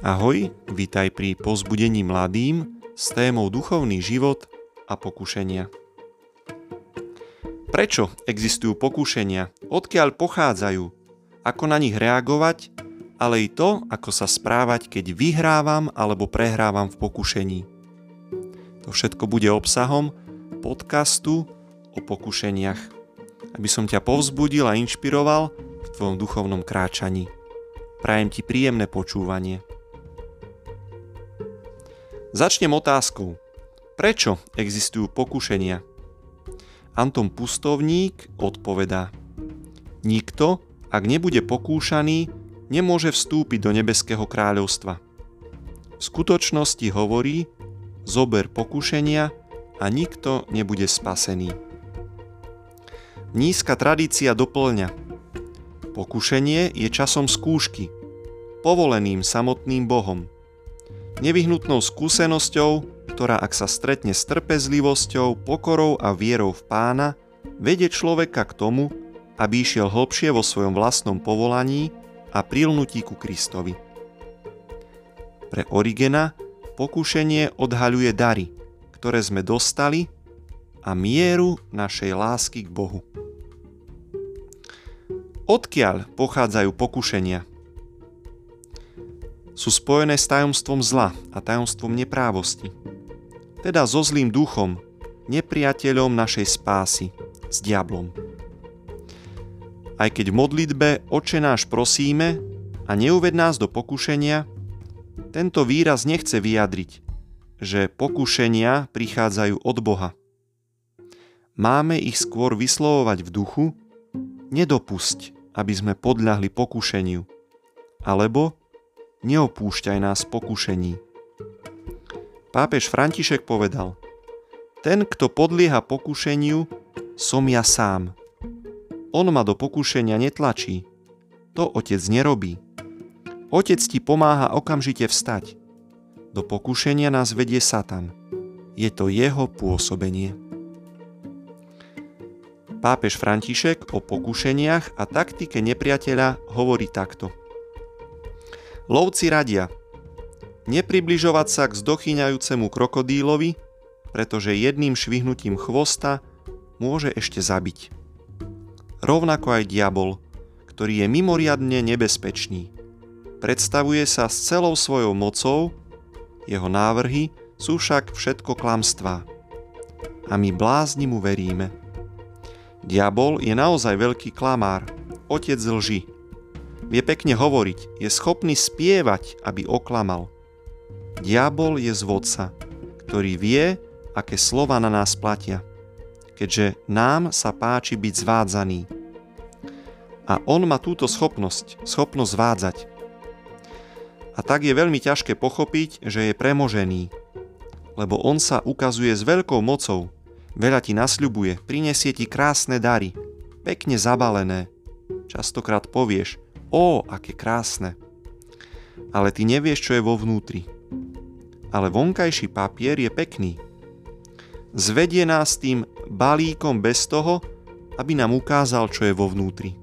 Ahoj, vítaj pri pozbudení mladým s témou duchovný život a pokušenia. Prečo existujú pokušenia? Odkiaľ pochádzajú? Ako na nich reagovať? Ale i to, ako sa správať, keď vyhrávam alebo prehrávam v pokušení. To všetko bude obsahom podcastu o pokušeniach, aby som ťa povzbudil a inšpiroval v tvojom duchovnom kráčaní. Prajem ti príjemné počúvanie. Začnem otázkou. Prečo existujú pokušenia? Anton Pustovník odpovedá. Nikto, ak nebude pokúšaný, nemôže vstúpiť do nebeského kráľovstva. V skutočnosti hovorí, zober pokušenia a nikto nebude spasený. Nízka tradícia doplňa. Pokušenie je časom skúšky, povoleným samotným Bohom – nevyhnutnou skúsenosťou, ktorá ak sa stretne s trpezlivosťou, pokorou a vierou v pána, vedie človeka k tomu, aby išiel hlbšie vo svojom vlastnom povolaní a prilnutí ku Kristovi. Pre Origena pokušenie odhaľuje dary, ktoré sme dostali a mieru našej lásky k Bohu. Odkiaľ pochádzajú pokušenia? Sú spojené s tajomstvom zla a tajomstvom neprávosti. Teda so zlým duchom, nepriateľom našej spásy, s diablom. Aj keď v modlitbe Oče náš prosíme a neuved nás do pokušenia, tento výraz nechce vyjadriť, že pokušenia prichádzajú od Boha. Máme ich skôr vyslovovať v duchu, nedopusť, aby sme podľahli pokušeniu, alebo neopúšťaj nás pokušení. Pápež František povedal, ten, kto podlieha pokušeniu, som ja sám. On ma do pokušenia netlačí. To otec nerobí. Otec ti pomáha okamžite vstať. Do pokušenia nás vedie Satan. Je to jeho pôsobenie. Pápež František o pokušeniach a taktike nepriateľa hovorí takto – Lovci radia nepribližovať sa k zdochyňajúcemu krokodílovi, pretože jedným švihnutím chvosta môže ešte zabiť. Rovnako aj diabol, ktorý je mimoriadne nebezpečný. Predstavuje sa s celou svojou mocou, jeho návrhy sú však všetko klamstvá. A my blázni mu veríme. Diabol je naozaj veľký klamár, otec lži, Vie pekne hovoriť, je schopný spievať, aby oklamal. Diabol je zvodca, ktorý vie, aké slova na nás platia, keďže nám sa páči byť zvádzaný. A on má túto schopnosť, schopnosť zvádzať. A tak je veľmi ťažké pochopiť, že je premožený, lebo on sa ukazuje s veľkou mocou, veľa ti nasľubuje, prinesie ti krásne dary, pekne zabalené. Častokrát povieš, Ó, aké krásne. Ale ty nevieš, čo je vo vnútri. Ale vonkajší papier je pekný. Zvedie nás tým balíkom bez toho, aby nám ukázal, čo je vo vnútri.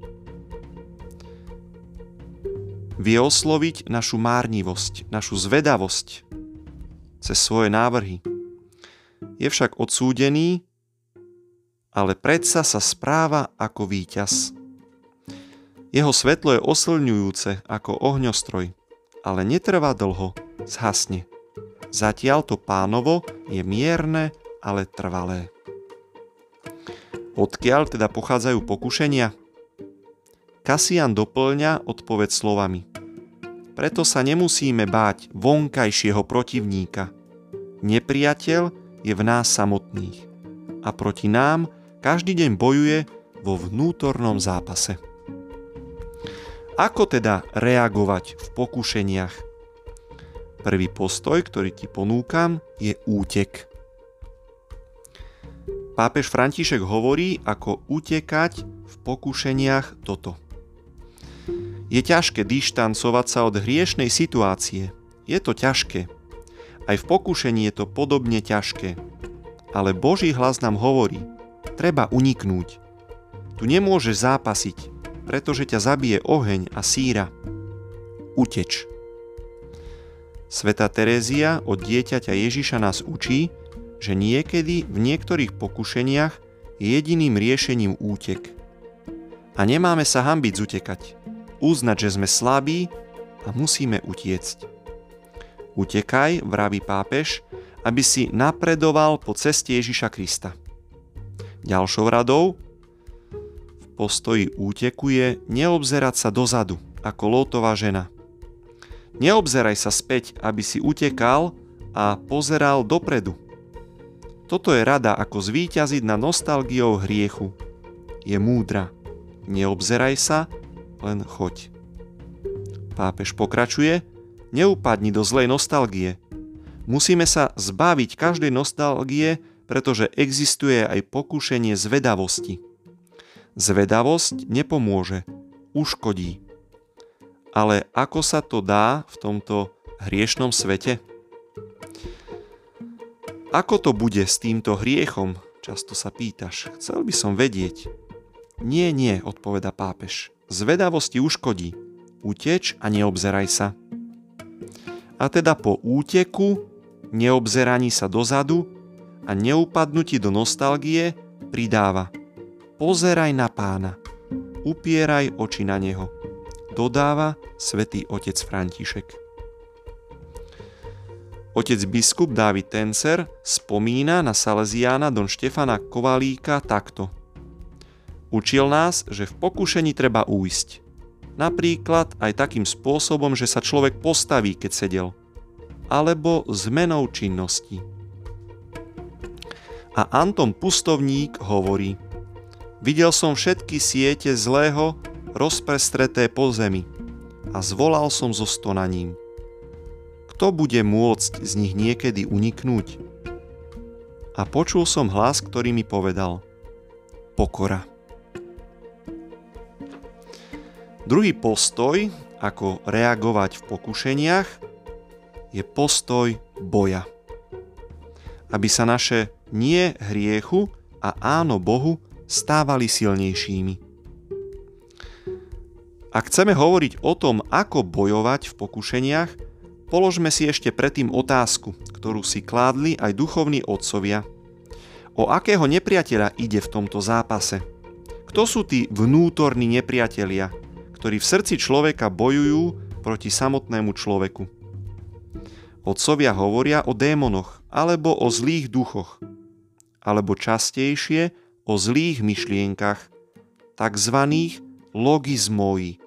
Vie osloviť našu márnivosť, našu zvedavosť cez svoje návrhy. Je však odsúdený, ale predsa sa správa ako víťaz. Jeho svetlo je oslňujúce ako ohňostroj, ale netrvá dlho, zhasne. Zatiaľ to pánovo je mierne, ale trvalé. Odkiaľ teda pochádzajú pokušenia? Kasian doplňa odpoveď slovami. Preto sa nemusíme báť vonkajšieho protivníka. Nepriateľ je v nás samotných a proti nám každý deň bojuje vo vnútornom zápase. Ako teda reagovať v pokušeniach? Prvý postoj, ktorý ti ponúkam, je útek. Pápež František hovorí, ako utekať v pokušeniach toto. Je ťažké dištancovať sa od hriešnej situácie. Je to ťažké. Aj v pokušení je to podobne ťažké. Ale Boží hlas nám hovorí, treba uniknúť. Tu nemôžeš zápasiť, pretože ťa zabije oheň a síra. Uteč. Sveta Terézia od dieťaťa Ježiša nás učí, že niekedy v niektorých pokušeniach je jediným riešením útek. A nemáme sa hambiť zutekať, uznať, že sme slabí a musíme utiecť. Utekaj, vraví pápež, aby si napredoval po ceste Ježiša Krista. Ďalšou radou postoji úteku je neobzerať sa dozadu, ako Lótová žena – Neobzeraj sa späť, aby si utekal a pozeral dopredu. Toto je rada, ako zvíťaziť na nostalgiou hriechu. Je múdra. Neobzeraj sa, len choď. Pápež pokračuje, neupadni do zlej nostalgie. Musíme sa zbaviť každej nostalgie, pretože existuje aj pokušenie zvedavosti. Zvedavosť nepomôže, uškodí. Ale ako sa to dá v tomto hriešnom svete? Ako to bude s týmto hriechom? Často sa pýtaš. Chcel by som vedieť. Nie, nie, odpoveda pápež. Zvedavosti uškodí. Uteč a neobzeraj sa. A teda po úteku, neobzeraní sa dozadu a neupadnutí do nostalgie pridáva. Pozeraj na pána. Upieraj oči na neho dodáva svätý otec František. Otec biskup Dávid Tencer spomína na Salesiána Don Štefana Kovalíka takto. Učil nás, že v pokušení treba újsť. Napríklad aj takým spôsobom, že sa človek postaví, keď sedel. Alebo zmenou činnosti. A Anton Pustovník hovorí Videl som všetky siete zlého rozprestreté po zemi a zvolal som so stonaním. Kto bude môcť z nich niekedy uniknúť? A počul som hlas, ktorý mi povedal Pokora. Druhý postoj, ako reagovať v pokušeniach, je postoj boja. Aby sa naše nie hriechu a áno Bohu stávali silnejšími. Ak chceme hovoriť o tom, ako bojovať v pokušeniach, položme si ešte predtým otázku, ktorú si kládli aj duchovní otcovia. O akého nepriateľa ide v tomto zápase? Kto sú tí vnútorní nepriatelia, ktorí v srdci človeka bojujú proti samotnému človeku? Otcovia hovoria o démonoch alebo o zlých duchoch, alebo častejšie o zlých myšlienkach, takzvaných logizmoji,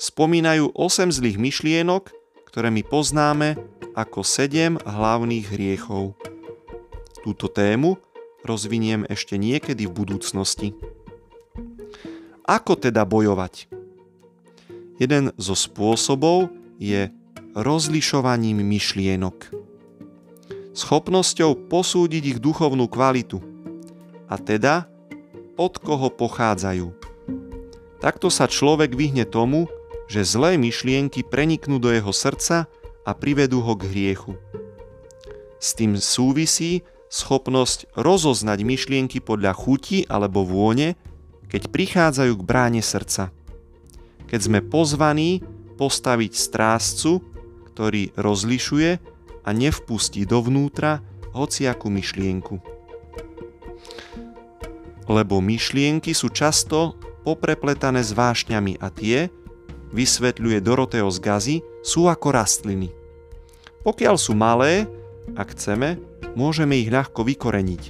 spomínajú 8 zlých myšlienok, ktoré my poznáme ako 7 hlavných hriechov. Túto tému rozviniem ešte niekedy v budúcnosti. Ako teda bojovať? Jeden zo spôsobov je rozlišovaním myšlienok. Schopnosťou posúdiť ich duchovnú kvalitu a teda od koho pochádzajú. Takto sa človek vyhne tomu, že zlé myšlienky preniknú do jeho srdca a privedú ho k hriechu. S tým súvisí schopnosť rozoznať myšlienky podľa chuti alebo vône, keď prichádzajú k bráne srdca. Keď sme pozvaní postaviť stráscu, ktorý rozlišuje a nevpustí dovnútra hociakú myšlienku. Lebo myšlienky sú často poprepletané s vášňami a tie, vysvetľuje Doroteo z Gazy, sú ako rastliny. Pokiaľ sú malé, ak chceme, môžeme ich ľahko vykoreniť.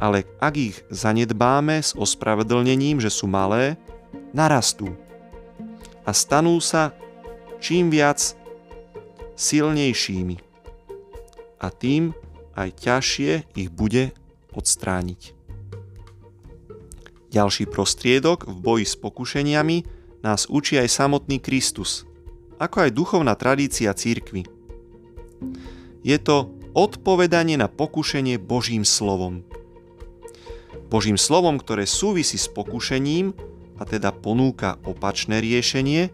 Ale ak ich zanedbáme s ospravedlnením, že sú malé, narastú a stanú sa čím viac silnejšími. A tým aj ťažšie ich bude odstrániť. Ďalší prostriedok v boji s pokušeniami nás učí aj samotný Kristus, ako aj duchovná tradícia církvy. Je to odpovedanie na pokušenie Božím slovom. Božím slovom, ktoré súvisí s pokušením a teda ponúka opačné riešenie,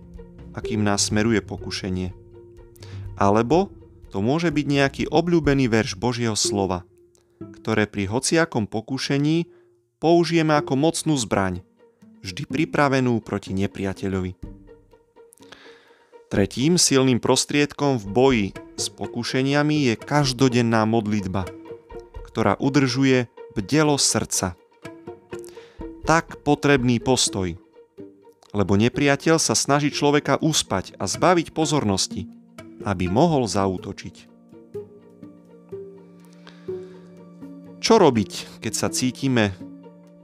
akým nás smeruje pokušenie. Alebo to môže byť nejaký obľúbený verš Božieho slova, ktoré pri hociakom pokušení použijeme ako mocnú zbraň, vždy pripravenú proti nepriateľovi. Tretím silným prostriedkom v boji s pokušeniami je každodenná modlitba, ktorá udržuje bdelo srdca. Tak potrebný postoj, lebo nepriateľ sa snaží človeka uspať a zbaviť pozornosti, aby mohol zaútočiť. Čo robiť, keď sa cítime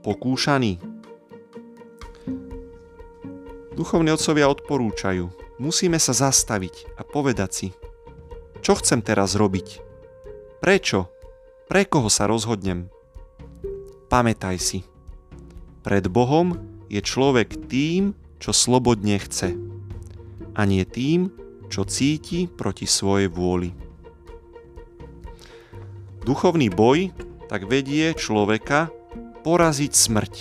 pokúšaní? Duchovní otcovia odporúčajú, musíme sa zastaviť a povedať si, čo chcem teraz robiť? Prečo? Pre koho sa rozhodnem? Pamätaj si, pred Bohom je človek tým, čo slobodne chce a nie tým, čo cíti proti svojej vôli. Duchovný boj tak vedie človeka poraziť smrť,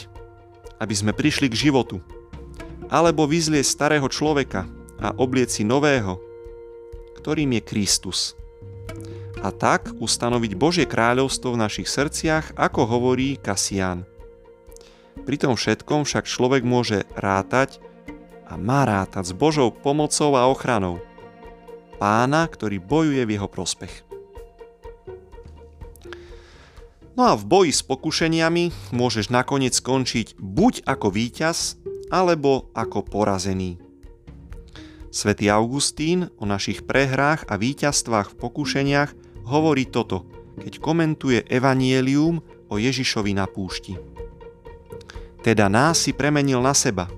aby sme prišli k životu. Alebo vyzlieť starého človeka a oblieci nového, ktorým je Kristus. A tak ustanoviť Božie kráľovstvo v našich srdciach, ako hovorí Kasián. Pri tom všetkom však človek môže rátať a má rátať s Božou pomocou a ochranou. Pána, ktorý bojuje v jeho prospech. No a v boji s pokušeniami môžeš nakoniec skončiť buď ako víťaz, alebo ako porazený. Svetý Augustín o našich prehrách a víťazstvách v pokušeniach hovorí toto, keď komentuje Evanielium o Ježišovi na púšti. Teda nás si premenil na seba,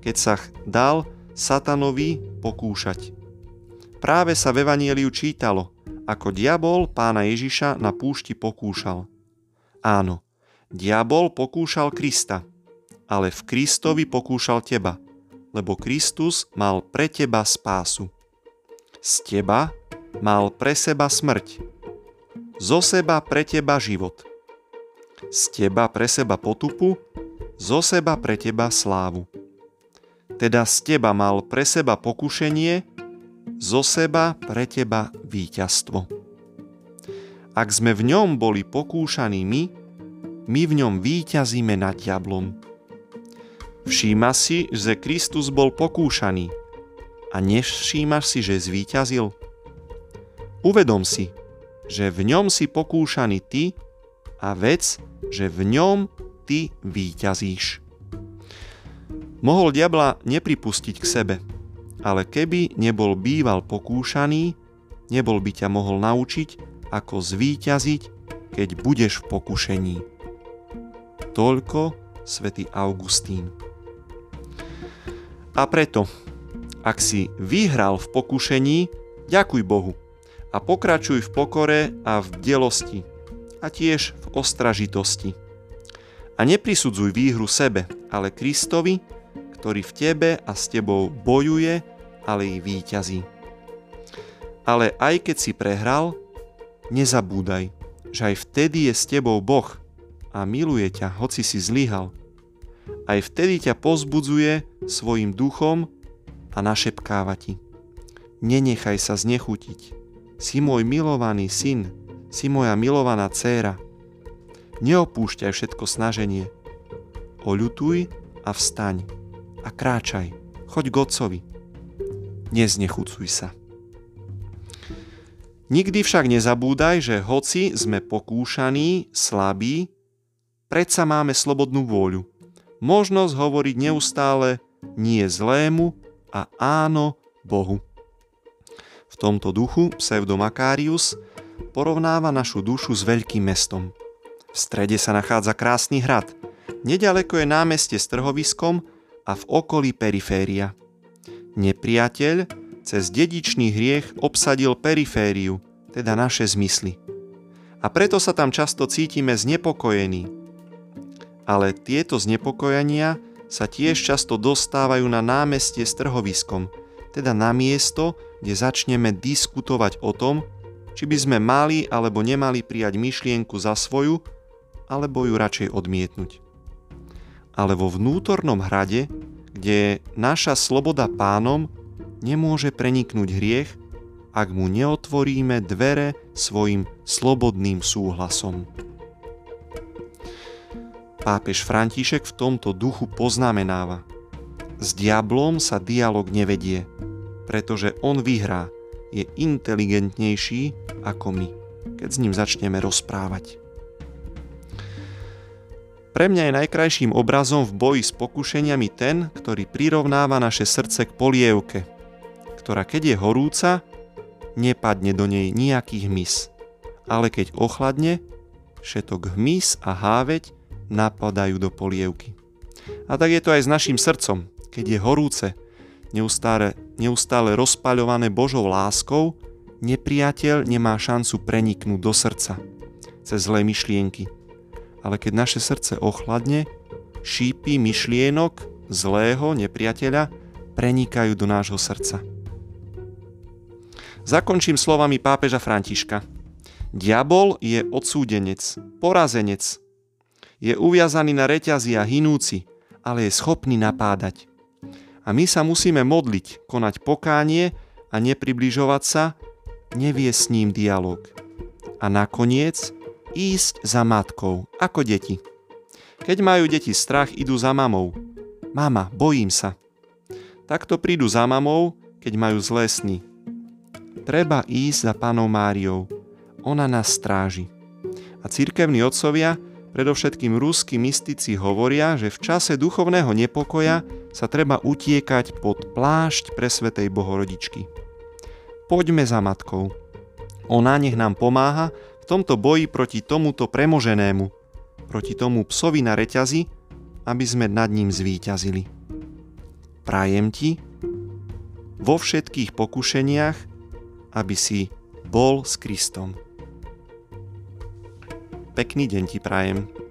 keď sa dal satanovi pokúšať. Práve sa v Evanieliu čítalo, ako diabol pána Ježiša na púšti pokúšal. Áno, diabol pokúšal Krista, ale v Kristovi pokúšal teba, lebo Kristus mal pre teba spásu. Z teba mal pre seba smrť, zo seba pre teba život. Z teba pre seba potupu, zo seba pre teba slávu. Teda z teba mal pre seba pokušenie, zo seba pre teba víťazstvo. Ak sme v ňom boli pokúšaní my, my v ňom víťazíme nad diablom. Všíma si, že Kristus bol pokúšaný a nevšímaš si, že zvíťazil? Uvedom si, že v ňom si pokúšaný ty a vec, že v ňom ty víťazíš. Mohol diabla nepripustiť k sebe, ale keby nebol býval pokúšaný, nebol by ťa mohol naučiť, ako zvíťaziť, keď budeš v pokušení. Toľko svätý Augustín. A preto, ak si vyhral v pokušení, ďakuj Bohu a pokračuj v pokore a v delosti a tiež v ostražitosti. A neprisudzuj výhru sebe, ale Kristovi, ktorý v tebe a s tebou bojuje ale i víťazí. Ale aj keď si prehral, nezabúdaj, že aj vtedy je s tebou Boh a miluje ťa, hoci si zlyhal. Aj vtedy ťa pozbudzuje svojim duchom a našepkáva ti. Nenechaj sa znechutiť. Si môj milovaný syn, si moja milovaná dcéra. Neopúšťaj všetko snaženie. Oľutuj a vstaň a kráčaj. Choď k Otcovi neznechucuj sa. Nikdy však nezabúdaj, že hoci sme pokúšaní, slabí, predsa máme slobodnú vôľu. Možnosť hovoriť neustále nie zlému a áno Bohu. V tomto duchu pseudomakarius porovnáva našu dušu s veľkým mestom. V strede sa nachádza krásny hrad, nedaleko je námestie s trhoviskom a v okolí periféria – Nepriateľ cez dedičný hriech obsadil perifériu, teda naše zmysly. A preto sa tam často cítime znepokojení. Ale tieto znepokojenia sa tiež často dostávajú na námestie s trhoviskom, teda na miesto, kde začneme diskutovať o tom, či by sme mali alebo nemali prijať myšlienku za svoju, alebo ju radšej odmietnúť. Ale vo vnútornom hrade kde naša sloboda pánom nemôže preniknúť hriech, ak mu neotvoríme dvere svojim slobodným súhlasom. Pápež František v tomto duchu poznamenáva. S diablom sa dialog nevedie, pretože on vyhrá, je inteligentnejší ako my, keď s ním začneme rozprávať. Pre mňa je najkrajším obrazom v boji s pokušeniami ten, ktorý prirovnáva naše srdce k polievke, ktorá keď je horúca, nepadne do nej nejaký hmyz, ale keď ochladne, všetok hmyz a háveť napadajú do polievky. A tak je to aj s našim srdcom, keď je horúce, neustále, neustále rozpaľované Božou láskou, nepriateľ nemá šancu preniknúť do srdca cez zlé myšlienky. Ale keď naše srdce ochladne, šípy myšlienok zlého nepriateľa prenikajú do nášho srdca. Zakončím slovami pápeža Františka. Diabol je odsúdenec, porazenec. Je uviazaný na reťazi a hinúci, ale je schopný napádať. A my sa musíme modliť, konať pokánie a nepribližovať sa, nevie s ním dialog. A nakoniec ísť za matkou, ako deti. Keď majú deti strach, idú za mamou. Mama, bojím sa. Takto prídu za mamou, keď majú zlé sny. Treba ísť za panou Máriou. Ona nás stráži. A cirkevní otcovia Predovšetkým rúsky mystici hovoria, že v čase duchovného nepokoja sa treba utiekať pod plášť presvetej Bohorodičky. Poďme za matkou. Ona nech nám pomáha tomto boji proti tomuto premoženému, proti tomu psovi na reťazi, aby sme nad ním zvíťazili. Prajem ti vo všetkých pokušeniach, aby si bol s Kristom. Pekný deň ti prajem.